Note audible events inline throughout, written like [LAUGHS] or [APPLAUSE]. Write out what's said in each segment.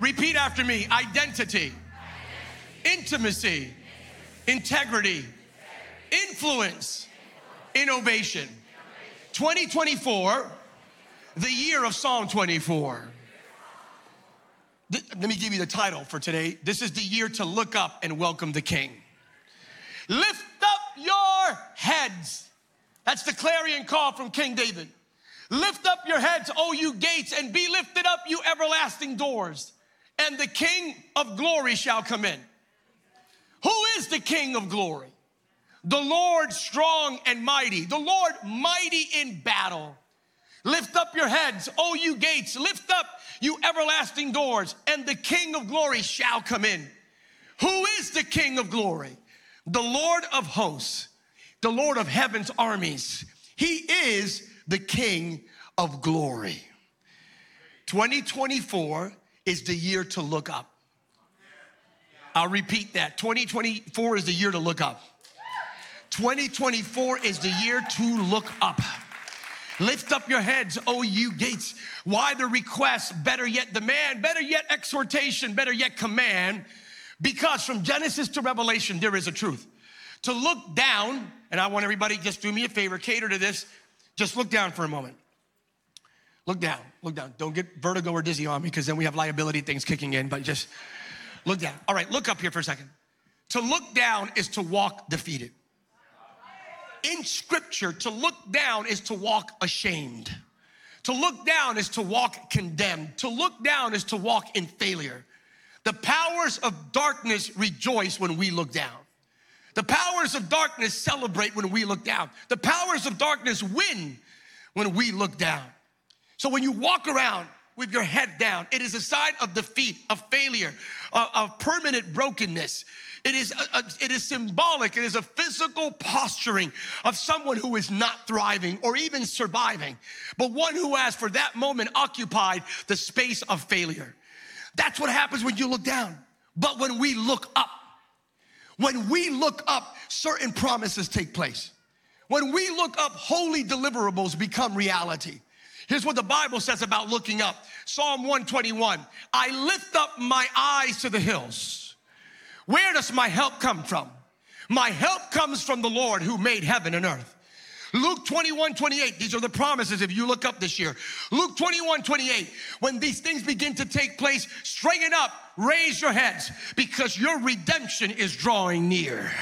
Repeat after me identity, intimacy, integrity, influence, innovation. 2024, the year of Psalm 24. Let me give you the title for today. This is the year to look up and welcome the King. Lift up your heads. That's the clarion call from King David. Lift up your heads, O you gates, and be lifted up, you everlasting doors, and the King of glory shall come in. Who is the King of glory? The Lord strong and mighty, the Lord mighty in battle. Lift up your heads, O you gates, lift up, you everlasting doors, and the King of glory shall come in. Who is the King of glory? The Lord of hosts, the Lord of heaven's armies. He is the King of glory. 2024 is the year to look up. I'll repeat that. 2024 is the year to look up. 2024 is the year to look up. Lift up your heads, O you gates. Why the request? Better yet, demand. Better yet, exhortation. Better yet, command. Because from Genesis to Revelation, there is a truth. To look down, and I want everybody just do me a favor, cater to this. Just look down for a moment. Look down, look down. Don't get vertigo or dizzy on me because then we have liability things kicking in, but just look down. All right, look up here for a second. To look down is to walk defeated. In scripture, to look down is to walk ashamed. To look down is to walk condemned. To look down is to walk in failure. The powers of darkness rejoice when we look down. The powers of darkness celebrate when we look down. The powers of darkness win when we look down. So when you walk around with your head down, it is a sign of defeat, of failure, of, of permanent brokenness. It is, a, a, it is symbolic. It is a physical posturing of someone who is not thriving or even surviving, but one who has, for that moment, occupied the space of failure. That's what happens when you look down. But when we look up, when we look up, certain promises take place. When we look up, holy deliverables become reality. Here's what the Bible says about looking up Psalm 121 I lift up my eyes to the hills. Where does my help come from? My help comes from the Lord who made heaven and earth. Luke 21, 28, these are the promises if you look up this year. Luke 21, 28, when these things begin to take place, straighten up, raise your heads, because your redemption is drawing near.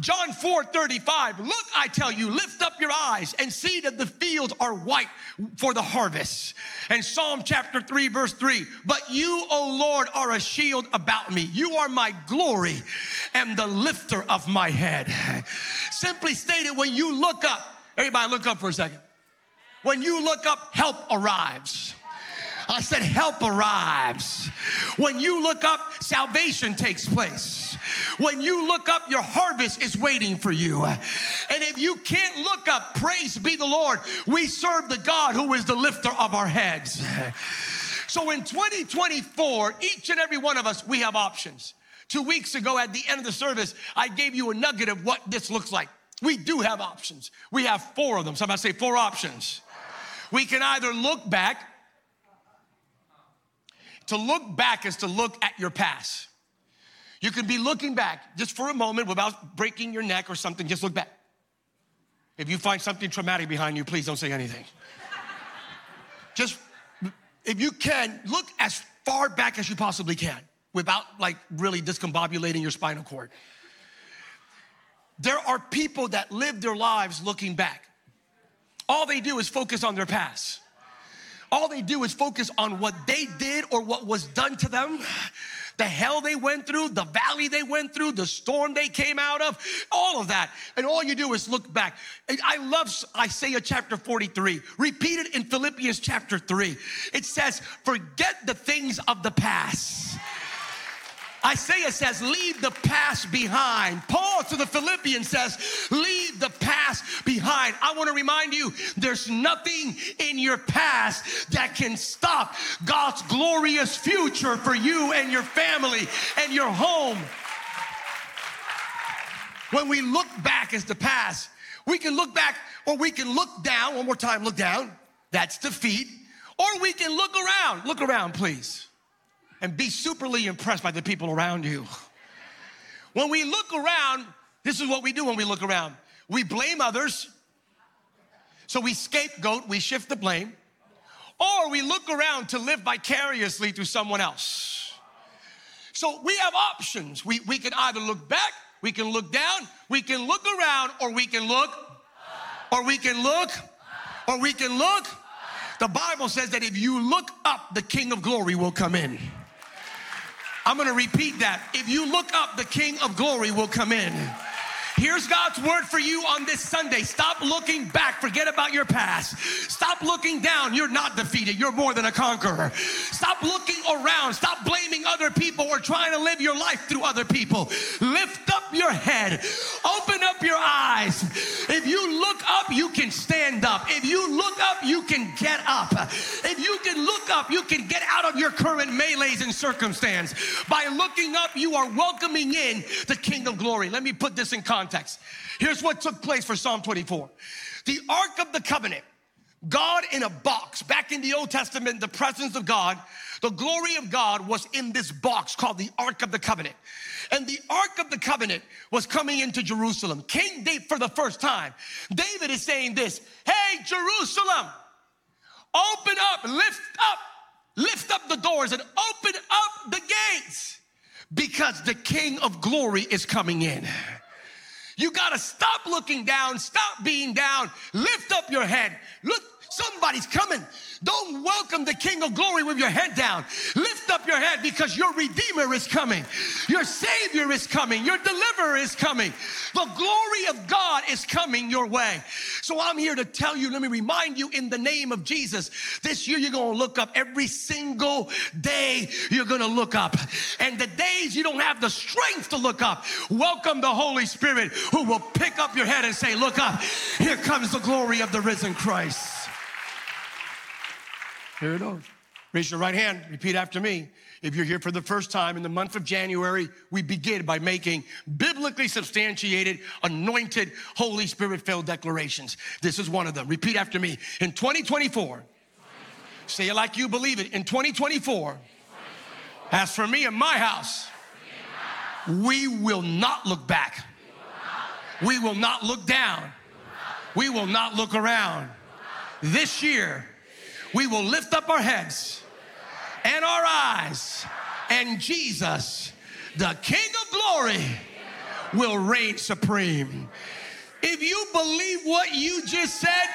John 4 35, look, I tell you, lift up your eyes and see that the fields are white for the harvest. And Psalm chapter 3, verse 3, but you, O Lord, are a shield about me. You are my glory and the lifter of my head. Simply stated, when you look up, everybody look up for a second. When you look up, help arrives. I said, help arrives. When you look up, salvation takes place. When you look up, your harvest is waiting for you. And if you can't look up, praise be the Lord. We serve the God who is the lifter of our heads. So in 2024, each and every one of us, we have options. Two weeks ago at the end of the service, I gave you a nugget of what this looks like. We do have options. We have four of them. Somebody say four options. We can either look back. To look back is to look at your past. You can be looking back just for a moment without breaking your neck or something, just look back. If you find something traumatic behind you, please don't say anything. just, if you can, look as far back as you possibly can without like really discombobulating your spinal cord. There are people that live their lives looking back. All they do is focus on their past. All they do is focus on what they did or what was done to them the hell they went through, the valley they went through, the storm they came out of, all of that. And all you do is look back. I love Isaiah chapter 43, repeated in Philippians chapter 3. It says, Forget the things of the past Isaiah says, leave the past behind. Paul to the Philippians says, leave the past behind. I want to remind you, there's nothing in your past that can stop God's glorious future for you and your family and your home. When we look back as the past, we can look back or we can look down. One more time, look down. That's defeat. Or we can look around. Look around, please. And be superly impressed by the people around you. When we look around, this is what we do when we look around. We blame others. So we scapegoat, we shift the blame. Or we look around to live vicariously through someone else. So we have options. We, we can either look back, we can look down, we can look around, or we can look, or we can look, or we can look. The Bible says that if you look up, the King of glory will come in. I'm gonna repeat that. If you look up, the King of glory will come in. Here's God's word for you on this Sunday. Stop looking back. Forget about your past. Stop looking down. You're not defeated. You're more than a conqueror. Stop looking around. Stop blaming other people or trying to live your life through other people. Lift up your head. Open up your eyes. If you look up, you can stand up. If you look up, you can get up. If you can look up, you can get out of your current melees and circumstance. By looking up, you are welcoming in the King of Glory. Let me put this in context context. Here's what took place for Psalm 24 the Ark of the Covenant, God in a box. Back in the Old Testament, the presence of God, the glory of God was in this box called the Ark of the Covenant. And the Ark of the Covenant was coming into Jerusalem. King David, for the first time, David is saying this Hey, Jerusalem, open up, lift up, lift up the doors and open up the gates because the King of glory is coming in. You got to stop looking down, stop being down, lift up your head. Look, somebody's coming. Don't welcome the King of Glory with your head down. Lift up your head because your Redeemer is coming. Your Savior is coming. Your Deliverer is coming. The glory of God is coming your way. So I'm here to tell you, let me remind you in the name of Jesus, this year you're going to look up every single day you're going to look up. And the days you don't have the strength to look up, welcome the Holy Spirit who will pick up your head and say, Look up, here comes the glory of the risen Christ. Here it is. Raise your right hand. Repeat after me. If you're here for the first time in the month of January, we begin by making biblically substantiated, anointed, Holy Spirit filled declarations. This is one of them. Repeat after me. In 2024, say it like you believe it. In 2024, as for me and my house, we will not look back. We will not look down. We will not look around. This year, we will lift up our heads and our eyes, and Jesus, the King of glory, will reign supreme. If you believe what you just said,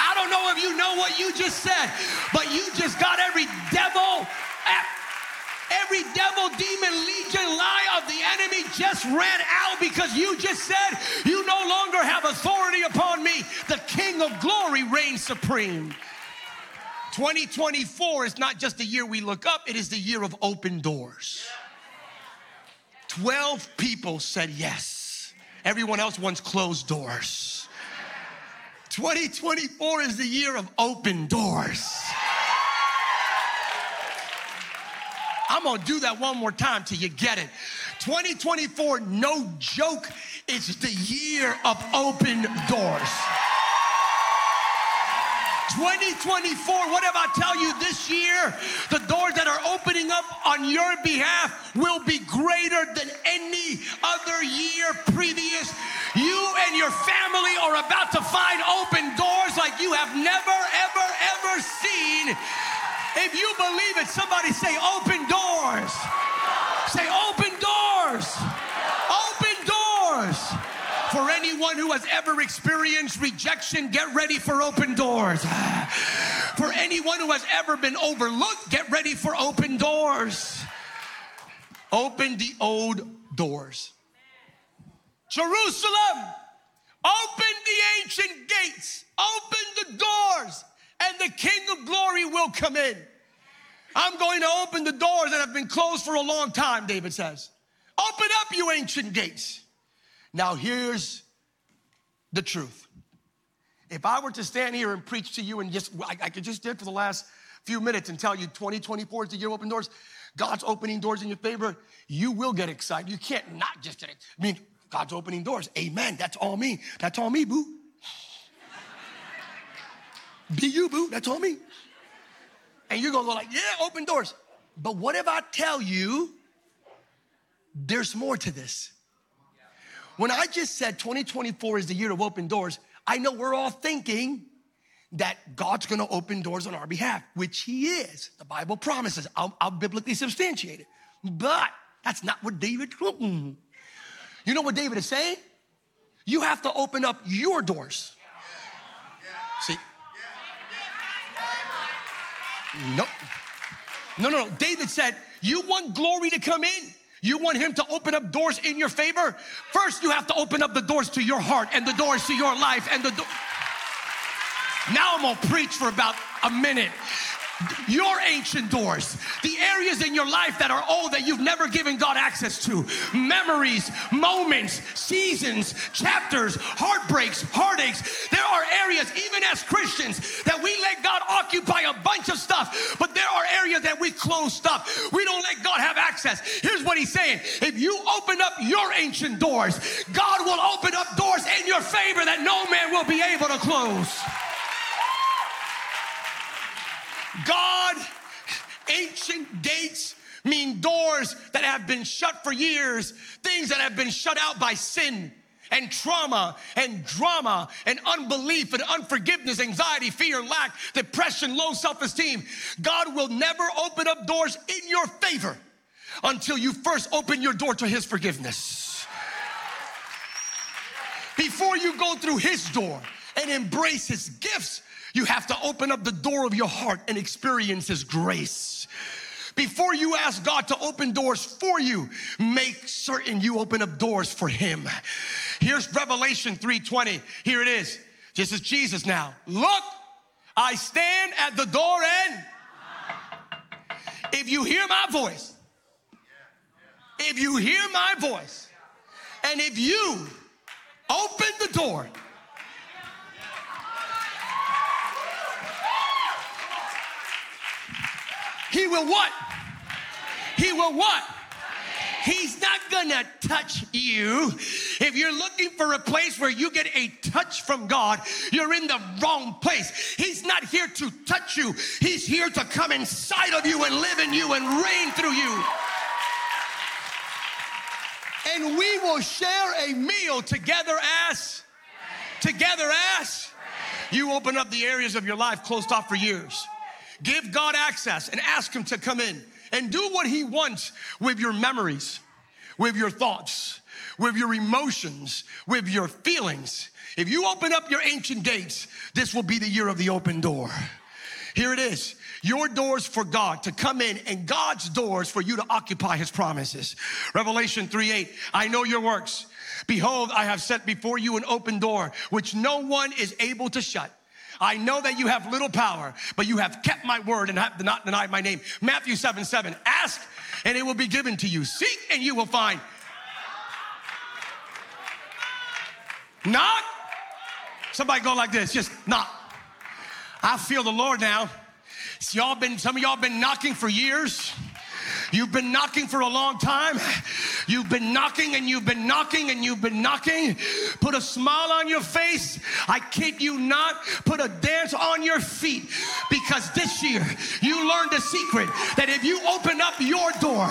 I don't know if you know what you just said, but you just got every devil Every devil, demon, legion, lie of the enemy just ran out because you just said you no longer have authority upon me. The King of glory reigns supreme. 2024 is not just the year we look up, it is the year of open doors. 12 people said yes. Everyone else wants closed doors. 2024 is the year of open doors. I'm gonna do that one more time till you get it. 2024, no joke, it's the year of open doors. 2024, whatever I tell you this year, the doors that are opening up on your behalf will be greater than any other year previous. You and your family are about to find open doors like you have never, ever, ever seen if you believe it, somebody say open doors. Say open doors. Open doors. For anyone who has ever experienced rejection, get ready for open doors. For anyone who has ever been overlooked, get ready for open doors. Open the old doors. Jerusalem, open the ancient gates, open the doors and the King of glory will come in. I'm going to open the doors that have been closed for a long time, David says. Open up, you ancient gates. Now, here's the truth. If I were to stand here and preach to you and just, I, I could just did for the last few minutes and tell you 2024 is the year of open doors, God's opening doors in your favor, you will get excited. You can't not just get it. I mean, God's opening doors. Amen. That's all me. That's all me, boo. [LAUGHS] Be you, boo. That's all me. And you're gonna go like, yeah, open doors. But what if I tell you there's more to this? When I just said 2024 is the year of open doors, I know we're all thinking that God's gonna open doors on our behalf, which He is. The Bible promises. I'll, I'll biblically substantiate it. But that's not what David. You know what David is saying? You have to open up your doors. See? Nope. No, no, no. David said, You want glory to come in? You want him to open up doors in your favor? First, you have to open up the doors to your heart and the doors to your life and the door. Now I'm gonna preach for about a minute your ancient doors, the areas in your life that are old that you've never given God access to, memories, moments, seasons, chapters, heartbreaks, heartaches. There are areas, even as Christians, that we let God occupy a bunch of stuff, but there are areas that we close stuff. We don't let God have access. Here's what he's saying if you open up your ancient doors, God will open up doors in your favor that no man will be able to close. God, ancient gates mean doors that have been shut for years, things that have been shut out by sin and trauma and drama and unbelief and unforgiveness, anxiety, fear, lack, depression, low self esteem. God will never open up doors in your favor until you first open your door to His forgiveness. Before you go through His door and embrace His gifts, you have to open up the door of your heart and experience His grace. Before you ask God to open doors for you, make certain you open up doors for Him. Here's Revelation 3:20. Here it is. This is Jesus now. Look, I stand at the door and if you hear my voice, if you hear my voice, and if you open the door, He will what? He will what? He's not gonna touch you. If you're looking for a place where you get a touch from God, you're in the wrong place. He's not here to touch you, He's here to come inside of you and live in you and reign through you. And we will share a meal together as, together as you open up the areas of your life closed off for years. Give God access and ask Him to come in and do what He wants with your memories, with your thoughts, with your emotions, with your feelings. If you open up your ancient gates, this will be the year of the open door. Here it is. Your doors for God to come in and God's doors for you to occupy his promises. Revelation 3 8. I know your works. Behold, I have set before you an open door, which no one is able to shut. I know that you have little power, but you have kept my word and have not denied my name. Matthew 7 7. Ask and it will be given to you. Seek and you will find. Knock. Somebody go like this, just knock. I feel the Lord now. So y'all been, some of y'all been knocking for years. You've been knocking for a long time. You've been knocking and you've been knocking and you've been knocking. Put a smile on your face. I kid you not. Put a dance on your feet because this year you learned a secret that if you open up your door,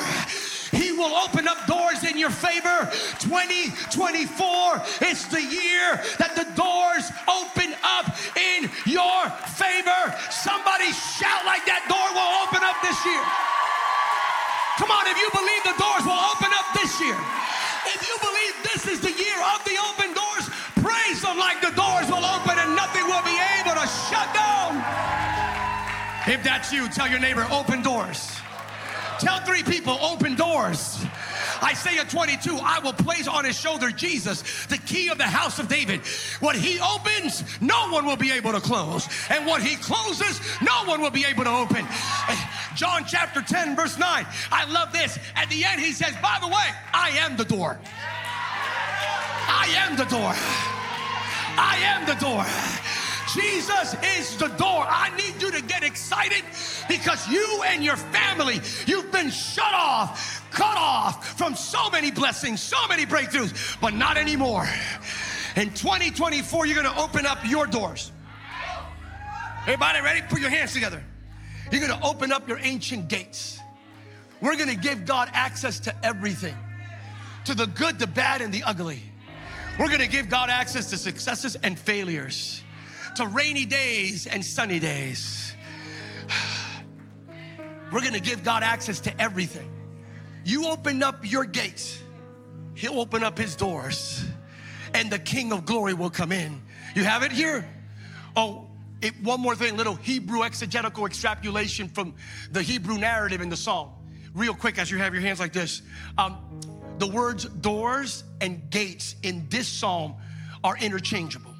he will open up doors in your favor. 2024 is the year that the doors open up in your favor. Somebody shout like that door will open up this year. Come on, if you believe the doors will open up this year, if you believe this is the year of the open doors, praise them like the doors will open and nothing will be able to shut down. If that's you, tell your neighbor, open doors. Tell three people, open doors. Isaiah 22, I will place on his shoulder Jesus, the key of the house of David. What he opens, no one will be able to close. And what he closes, no one will be able to open. Eh, John chapter 10, verse 9. I love this. At the end, he says, By the way, I am the door. I am the door. I am the door. Jesus is the door. I need you to get excited because you and your family, you've been shut off, cut off from so many blessings, so many breakthroughs, but not anymore. In 2024, you're to open up your doors. Everybody ready? Put your hands together. You're gonna open up your ancient gates. We're gonna give God access to everything, to the good, the bad, and the ugly. We're gonna give God access to successes and failures, to rainy days and sunny days. [SIGHS] We're gonna give God access to everything. You open up your gates, He'll open up His doors, and the King of Glory will come in. You have it here? Oh, it, one more thing, little Hebrew exegetical extrapolation from the Hebrew narrative in the song. Real quick, as you have your hands like this. Um, the words doors and gates in this psalm are interchangeable.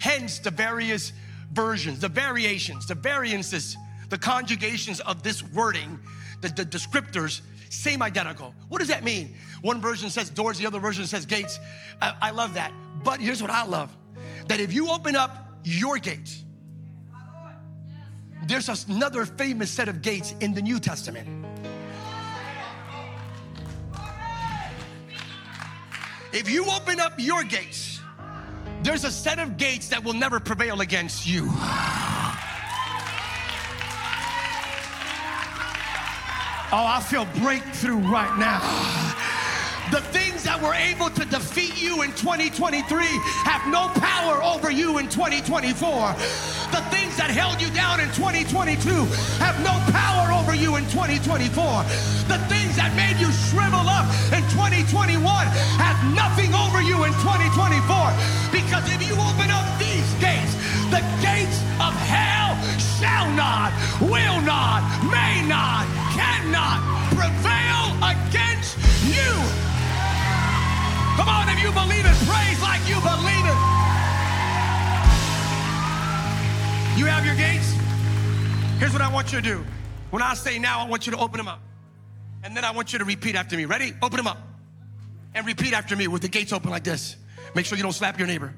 Hence, the various versions, the variations, the variances, the conjugations of this wording, the, the descriptors, same identical. What does that mean? One version says doors, the other version says gates. I, I love that. But here's what I love that if you open up your gates, there's another famous set of gates in the New Testament. If you open up your gates, there's a set of gates that will never prevail against you. Oh, I feel breakthrough right now. [SIGHS] The things that were able to defeat you in 2023 have no power over you in 2024. The things that held you down in 2022 have no power over you in 2024. The things that made you shrivel up in 2021 have nothing over you in 2024. Because if you open up these gates, the gates of hell shall not, will not, may not, prevail against you. Come on, if you believe it, praise like you believe it. You have your gates? Here's what I want you to do. When I say now, I want you to open them up. And then I want you to repeat after me. Ready? Open them up. And repeat after me with the gates open like this. Make sure you don't slap your neighbor.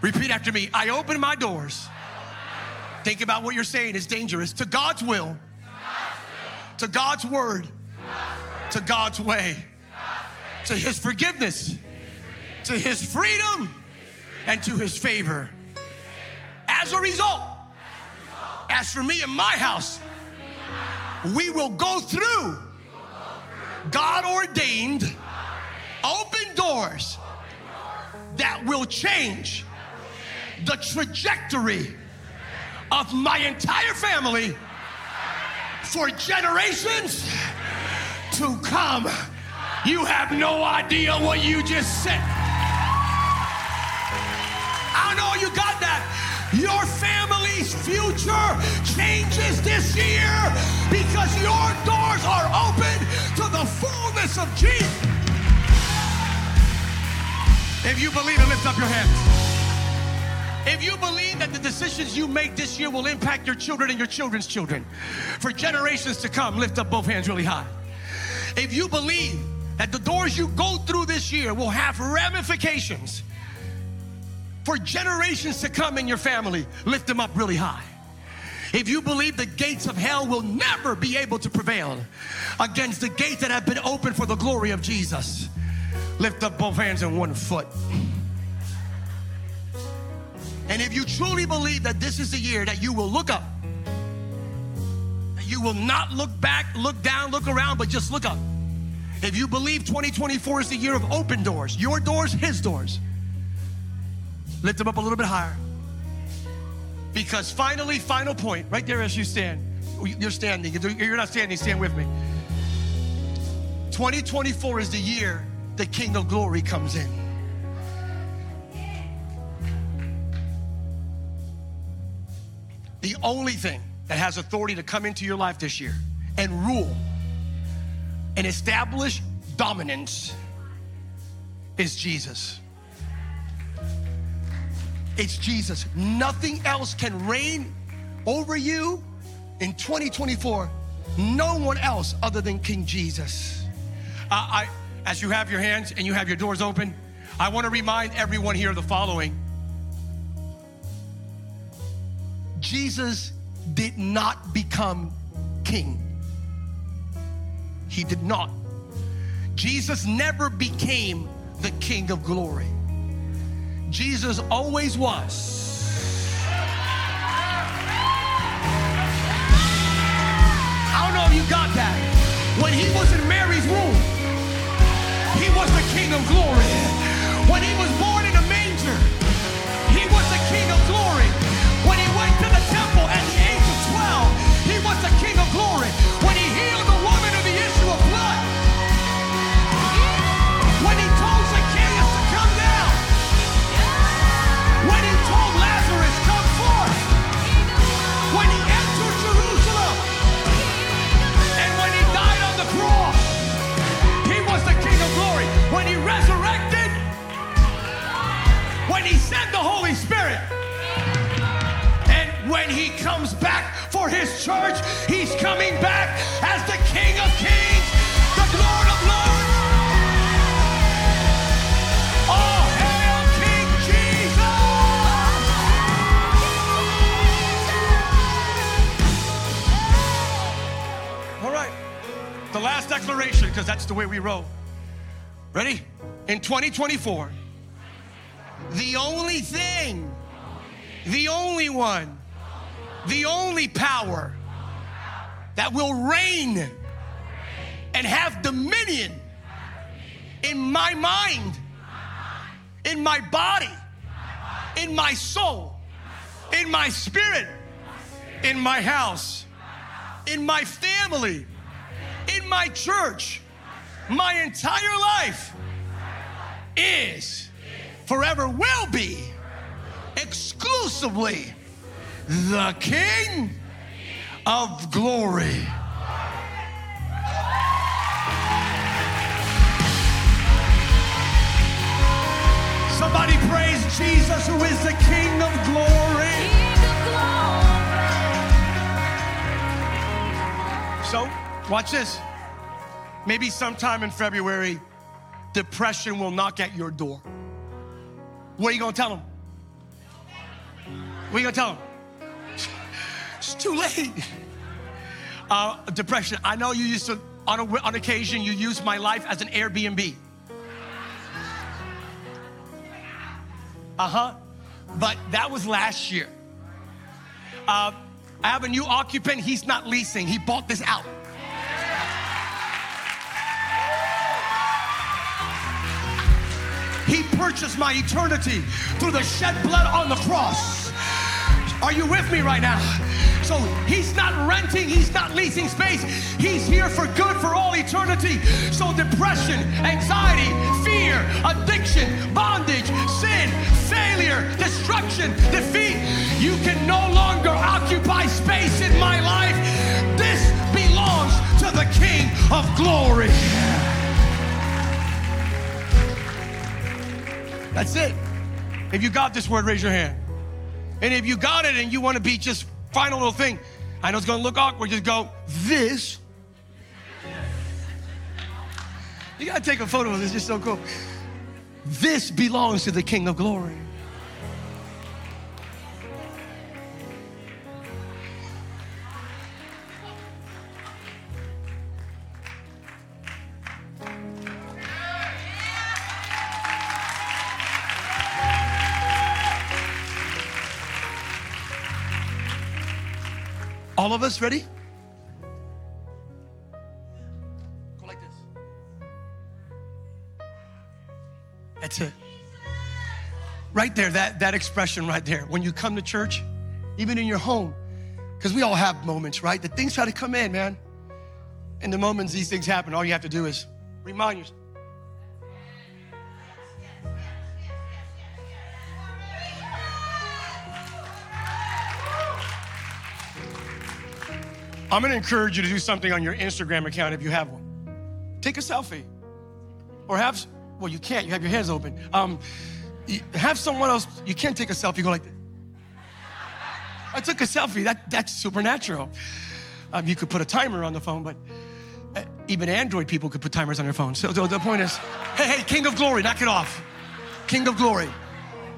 Repeat after me. I open my doors. Think about what you're saying is dangerous. To God's will, to God's word, to God's way, to His forgiveness, to His freedom, and to His favor. As a result, as for me and my house, we will go through God ordained open doors that will change the trajectory of my entire family for generations to come. You have no idea what you just said. I know you got that. Your family's future changes this year because your doors are open to the fullness of Jesus. If you believe it, lift up your hands. If you believe that the decisions you make this year will impact your children and your children's children for generations to come, lift up both hands really high. If you believe that the doors you go through this year will have ramifications for generations to come in your family, lift them up really high. If you believe the gates of hell will never be able to prevail against the gates that have been opened for the glory of Jesus, lift up both hands and one foot. And if you truly believe that this is the year that you will look up, that you will not look back, look down, look around, but just look up. If you believe 2024 is the year of open doors, your doors, his doors, lift them up a little bit higher. Because finally, final point, right there as you stand, you're standing, you're not standing, stand with me. 2024 is the year the King of Glory comes in. The only thing that has authority to come into your life this year and rule and establish dominance is Jesus. It's Jesus. Nothing else can reign over you in 2024. No one else other than King Jesus. Uh, I, as you have your hands and you have your doors open, I want to remind everyone here of the following. Jesus did not become king. He did not. Jesus never became the king of glory. Jesus always was. I don't know if you got that. When he was in Mary's womb, he was the king of glory. When he was born in he sent the Holy Spirit, and when he comes back for his church, he's coming back as the King of kings, the Lord of lords. Oh, hail King Jesus! All right. The last declaration, because that's the way we roll. Ready? In 2024, the only thing, the only one, the only power that will reign and have dominion in my mind, in my body, in my soul, in my spirit, in my house, in my family, in my church, my entire life is, forever will be, exclusively the King of glory. Somebody praise Jesus, who is the King of glory. So, watch this. Maybe sometime in February, depression will knock at your door. What are you gonna tell them? What are you gonna tell them? It's too late. Uh, depression. I know you used to, on, a, on occasion, you used my life as an Airbnb. Uh huh. But that was last year. Uh, I have a new occupant. He's not leasing, he bought this out. Purchased my eternity through the shed blood on the cross. Are you with me right now? So he's not renting, he's not leasing space. He's here for good for all eternity. So depression, anxiety, fear, addiction, bondage, sin, failure, destruction, defeat, you can no longer occupy space in my That's it. If you got this word, raise your hand. And if you got it and you want to be just final little thing, I know it's going to look awkward, just go, this. You got to take a photo of this, it's just so cool. This belongs to the King of glory. All of us ready? Go like this. That's it. Right there, that, that expression right there. When you come to church, even in your home, because we all have moments, right? The things try to come in, man. And the moments these things happen, all you have to do is remind yourself. I'm gonna encourage you to do something on your Instagram account if you have one. Take a selfie. Or have, well, you can't, you have your hands open. Um, have someone else, you can't take a selfie, go like this. I took a selfie, that, that's supernatural. Um, you could put a timer on the phone, but uh, even Android people could put timers on their phone. So, so the point is, hey, hey, King of Glory, knock it off. King of Glory.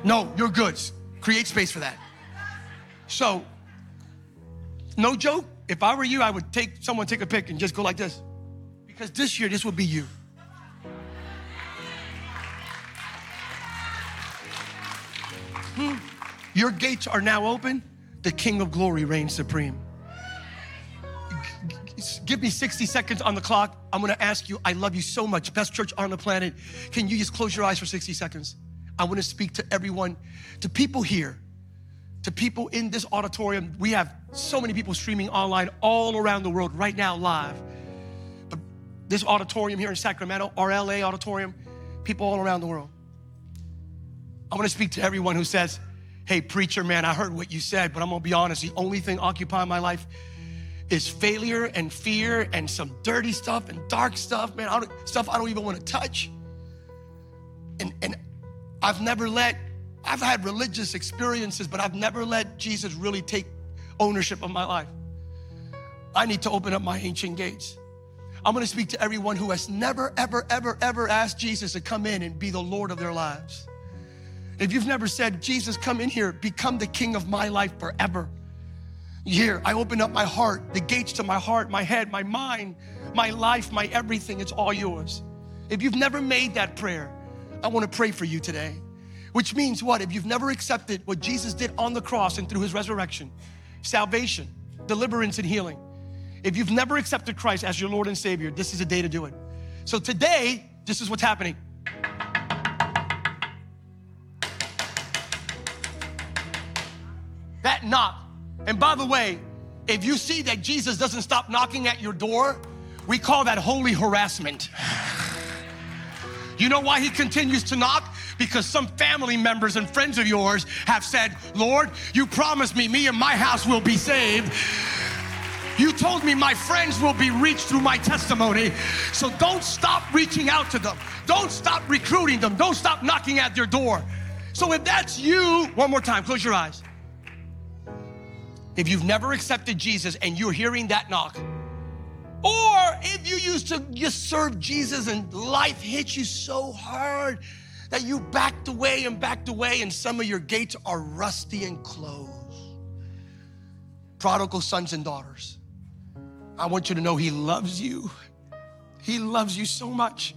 No, you're good. Create space for that. So, no joke. If I were you, I would take someone take a pic and just go like this. Because this year, this will be you. Hmm. Your gates are now open. The King of Glory reigns supreme. give me 60 seconds on the clock. I'm gonna ask you, I love you so much, best church on the planet. Can you just close your eyes for 60 seconds? I wanna speak to everyone, to people here, to people in this auditorium. We have so many people streaming online all around the world right now, live. But this auditorium here in Sacramento, RLA auditorium, people all around the world. I wanna speak to everyone who says, Hey, preacher, man, I heard what you said, but I'm gonna be honest, the only thing occupying my life is failure and fear and some dirty stuff and dark stuff, man, I stuff I don't even want to touch. And, and I've never let, I've had religious experiences, but I've never let Jesus really take ownership of my life. I need to open up my ancient gates. I'm gonna speak to everyone who has never, ever, ever, ever asked Jesus to come in and be the Lord of their lives. If you've never said, Jesus, come in here, become the king of my life forever here, I open up my heart, the gates to my heart, my head, my mind, my life, my everything. It's all yours. If you've never made that prayer, I want to pray for you today. Which means what? If you've never accepted what Jesus did on the cross and through his resurrection, salvation, deliverance, and healing. If you've never accepted Christ as your Lord and Savior, this is a day to do it. So today, this is what's happening. That knock and by the way, if you see that Jesus doesn't stop knocking at your door, we call that holy harassment. [LAUGHS] You know why he continues to knock? Because some family members and friends of yours have said, Lord, you promised me, me and my house will be saved. You told me my friends will be reached through my testimony. So don't stop reaching out to them. Don't stop recruiting them. Don't stop knocking at their door. So if that's you, one more time, close your eyes. If you've never accepted Jesus and you're hearing that knock, or if you used to just serve Jesus and life hit you so hard that you backed away and backed away and some of your gates are rusty and closed. Prodigal sons and daughters, I want you to know He loves you. He loves you so much.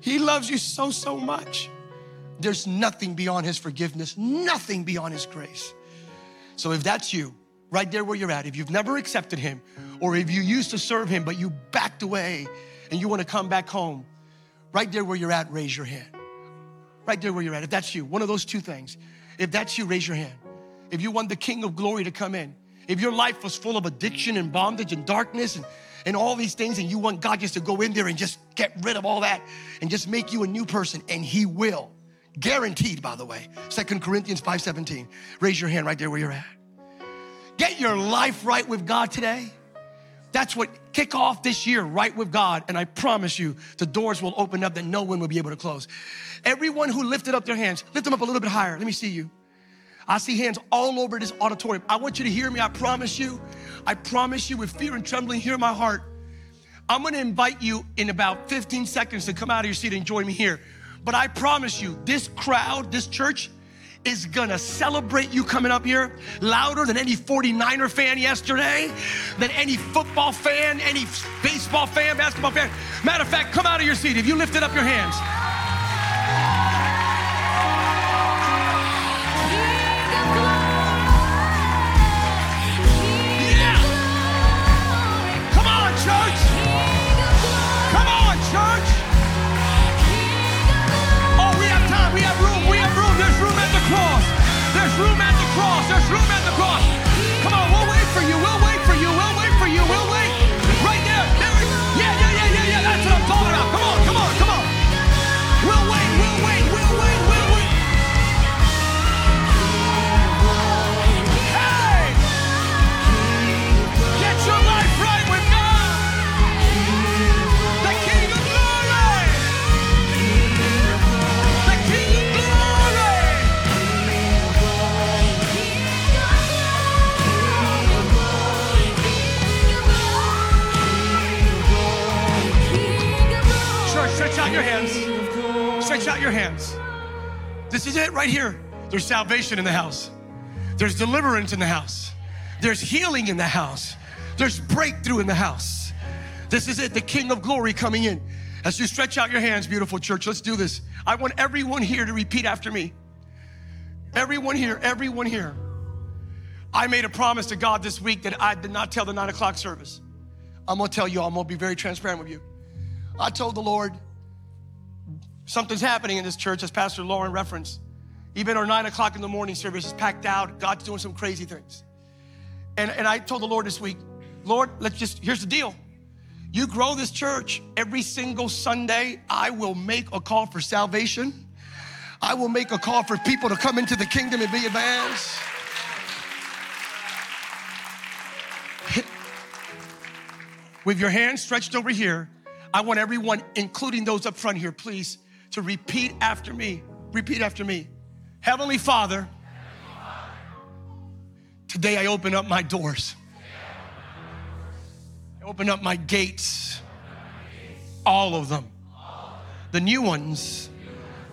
He loves you so, so much. There's nothing beyond His forgiveness, nothing beyond His grace. So if that's you, right there where you're at, if you've never accepted Him, or if you used to serve Him but you backed away and you want to come back home, right there where you're at, raise your hand. Right there where you're at. If that's you, one of those two things. If that's you, raise your hand. If you want the King of Glory to come in, if your life was full of addiction and bondage and darkness and, and all these things, and you want God just to go in there and just get rid of all that and just make you a new person, and He will. Guaranteed, by the way. Second Corinthians 5:17. Raise your hand right there where you're at. Get your life right with God today. That's what kick off this year right with God. And I promise you, the doors will open up that no one will be able to close. Everyone who lifted up their hands, lift them up a little bit higher. Let me see you. I see hands all over this auditorium. I want you to hear me. I promise you. I promise you with fear and trembling, hear my heart. I'm gonna invite you in about 15 seconds to come out of your seat and join me here. But I promise you, this crowd, this church, is gonna celebrate you coming up here louder than any 49er fan yesterday, than any football fan, any baseball fan, basketball fan. Matter of fact, come out of your seat if you lifted up your hands. Right here. There's salvation in the house. There's deliverance in the house. There's healing in the house. There's breakthrough in the house. This is it, the King of Glory coming in. As you stretch out your hands, beautiful church, let's do this. I want everyone here to repeat after me. Everyone here, everyone here. I made a promise to God this week that I did not tell the nine o'clock service. I'm gonna tell you, I'm gonna be very transparent with you. I told the Lord, something's happening in this church, as Pastor Lauren referenced. Even our nine o'clock in the morning service is packed out. God's doing some crazy things. And, and I told the Lord this week, Lord, let's just, here's the deal. You grow this church every single Sunday, I will make a call for salvation. I will make a call for people to come into the kingdom and be advanced. With your hands stretched over here, I want everyone, including those up front here, please, to repeat after me. Repeat after me. Heavenly Father, today I open up my doors. I open up my gates, all of them. The new ones,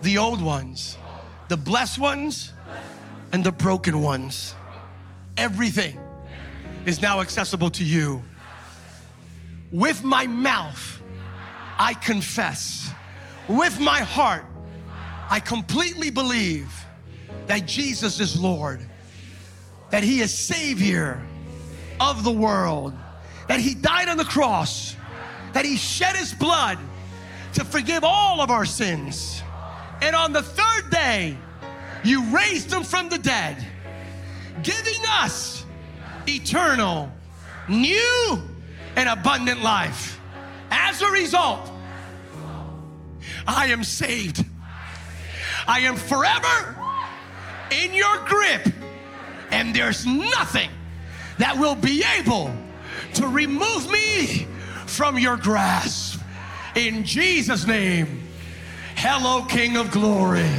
the old ones, the blessed ones, and the broken ones. Everything is now accessible to you. With my mouth, I confess. With my heart, I completely believe that Jesus is Lord, that He is Savior of the world, that He died on the cross, that He shed His blood to forgive all of our sins. And on the third day, you raised Him from the dead, giving us eternal, new, and abundant life. As a result, I am saved. I am forever in your grip, and there's nothing that will be able to remove me from your grasp. In Jesus' name, hello, King of Glory.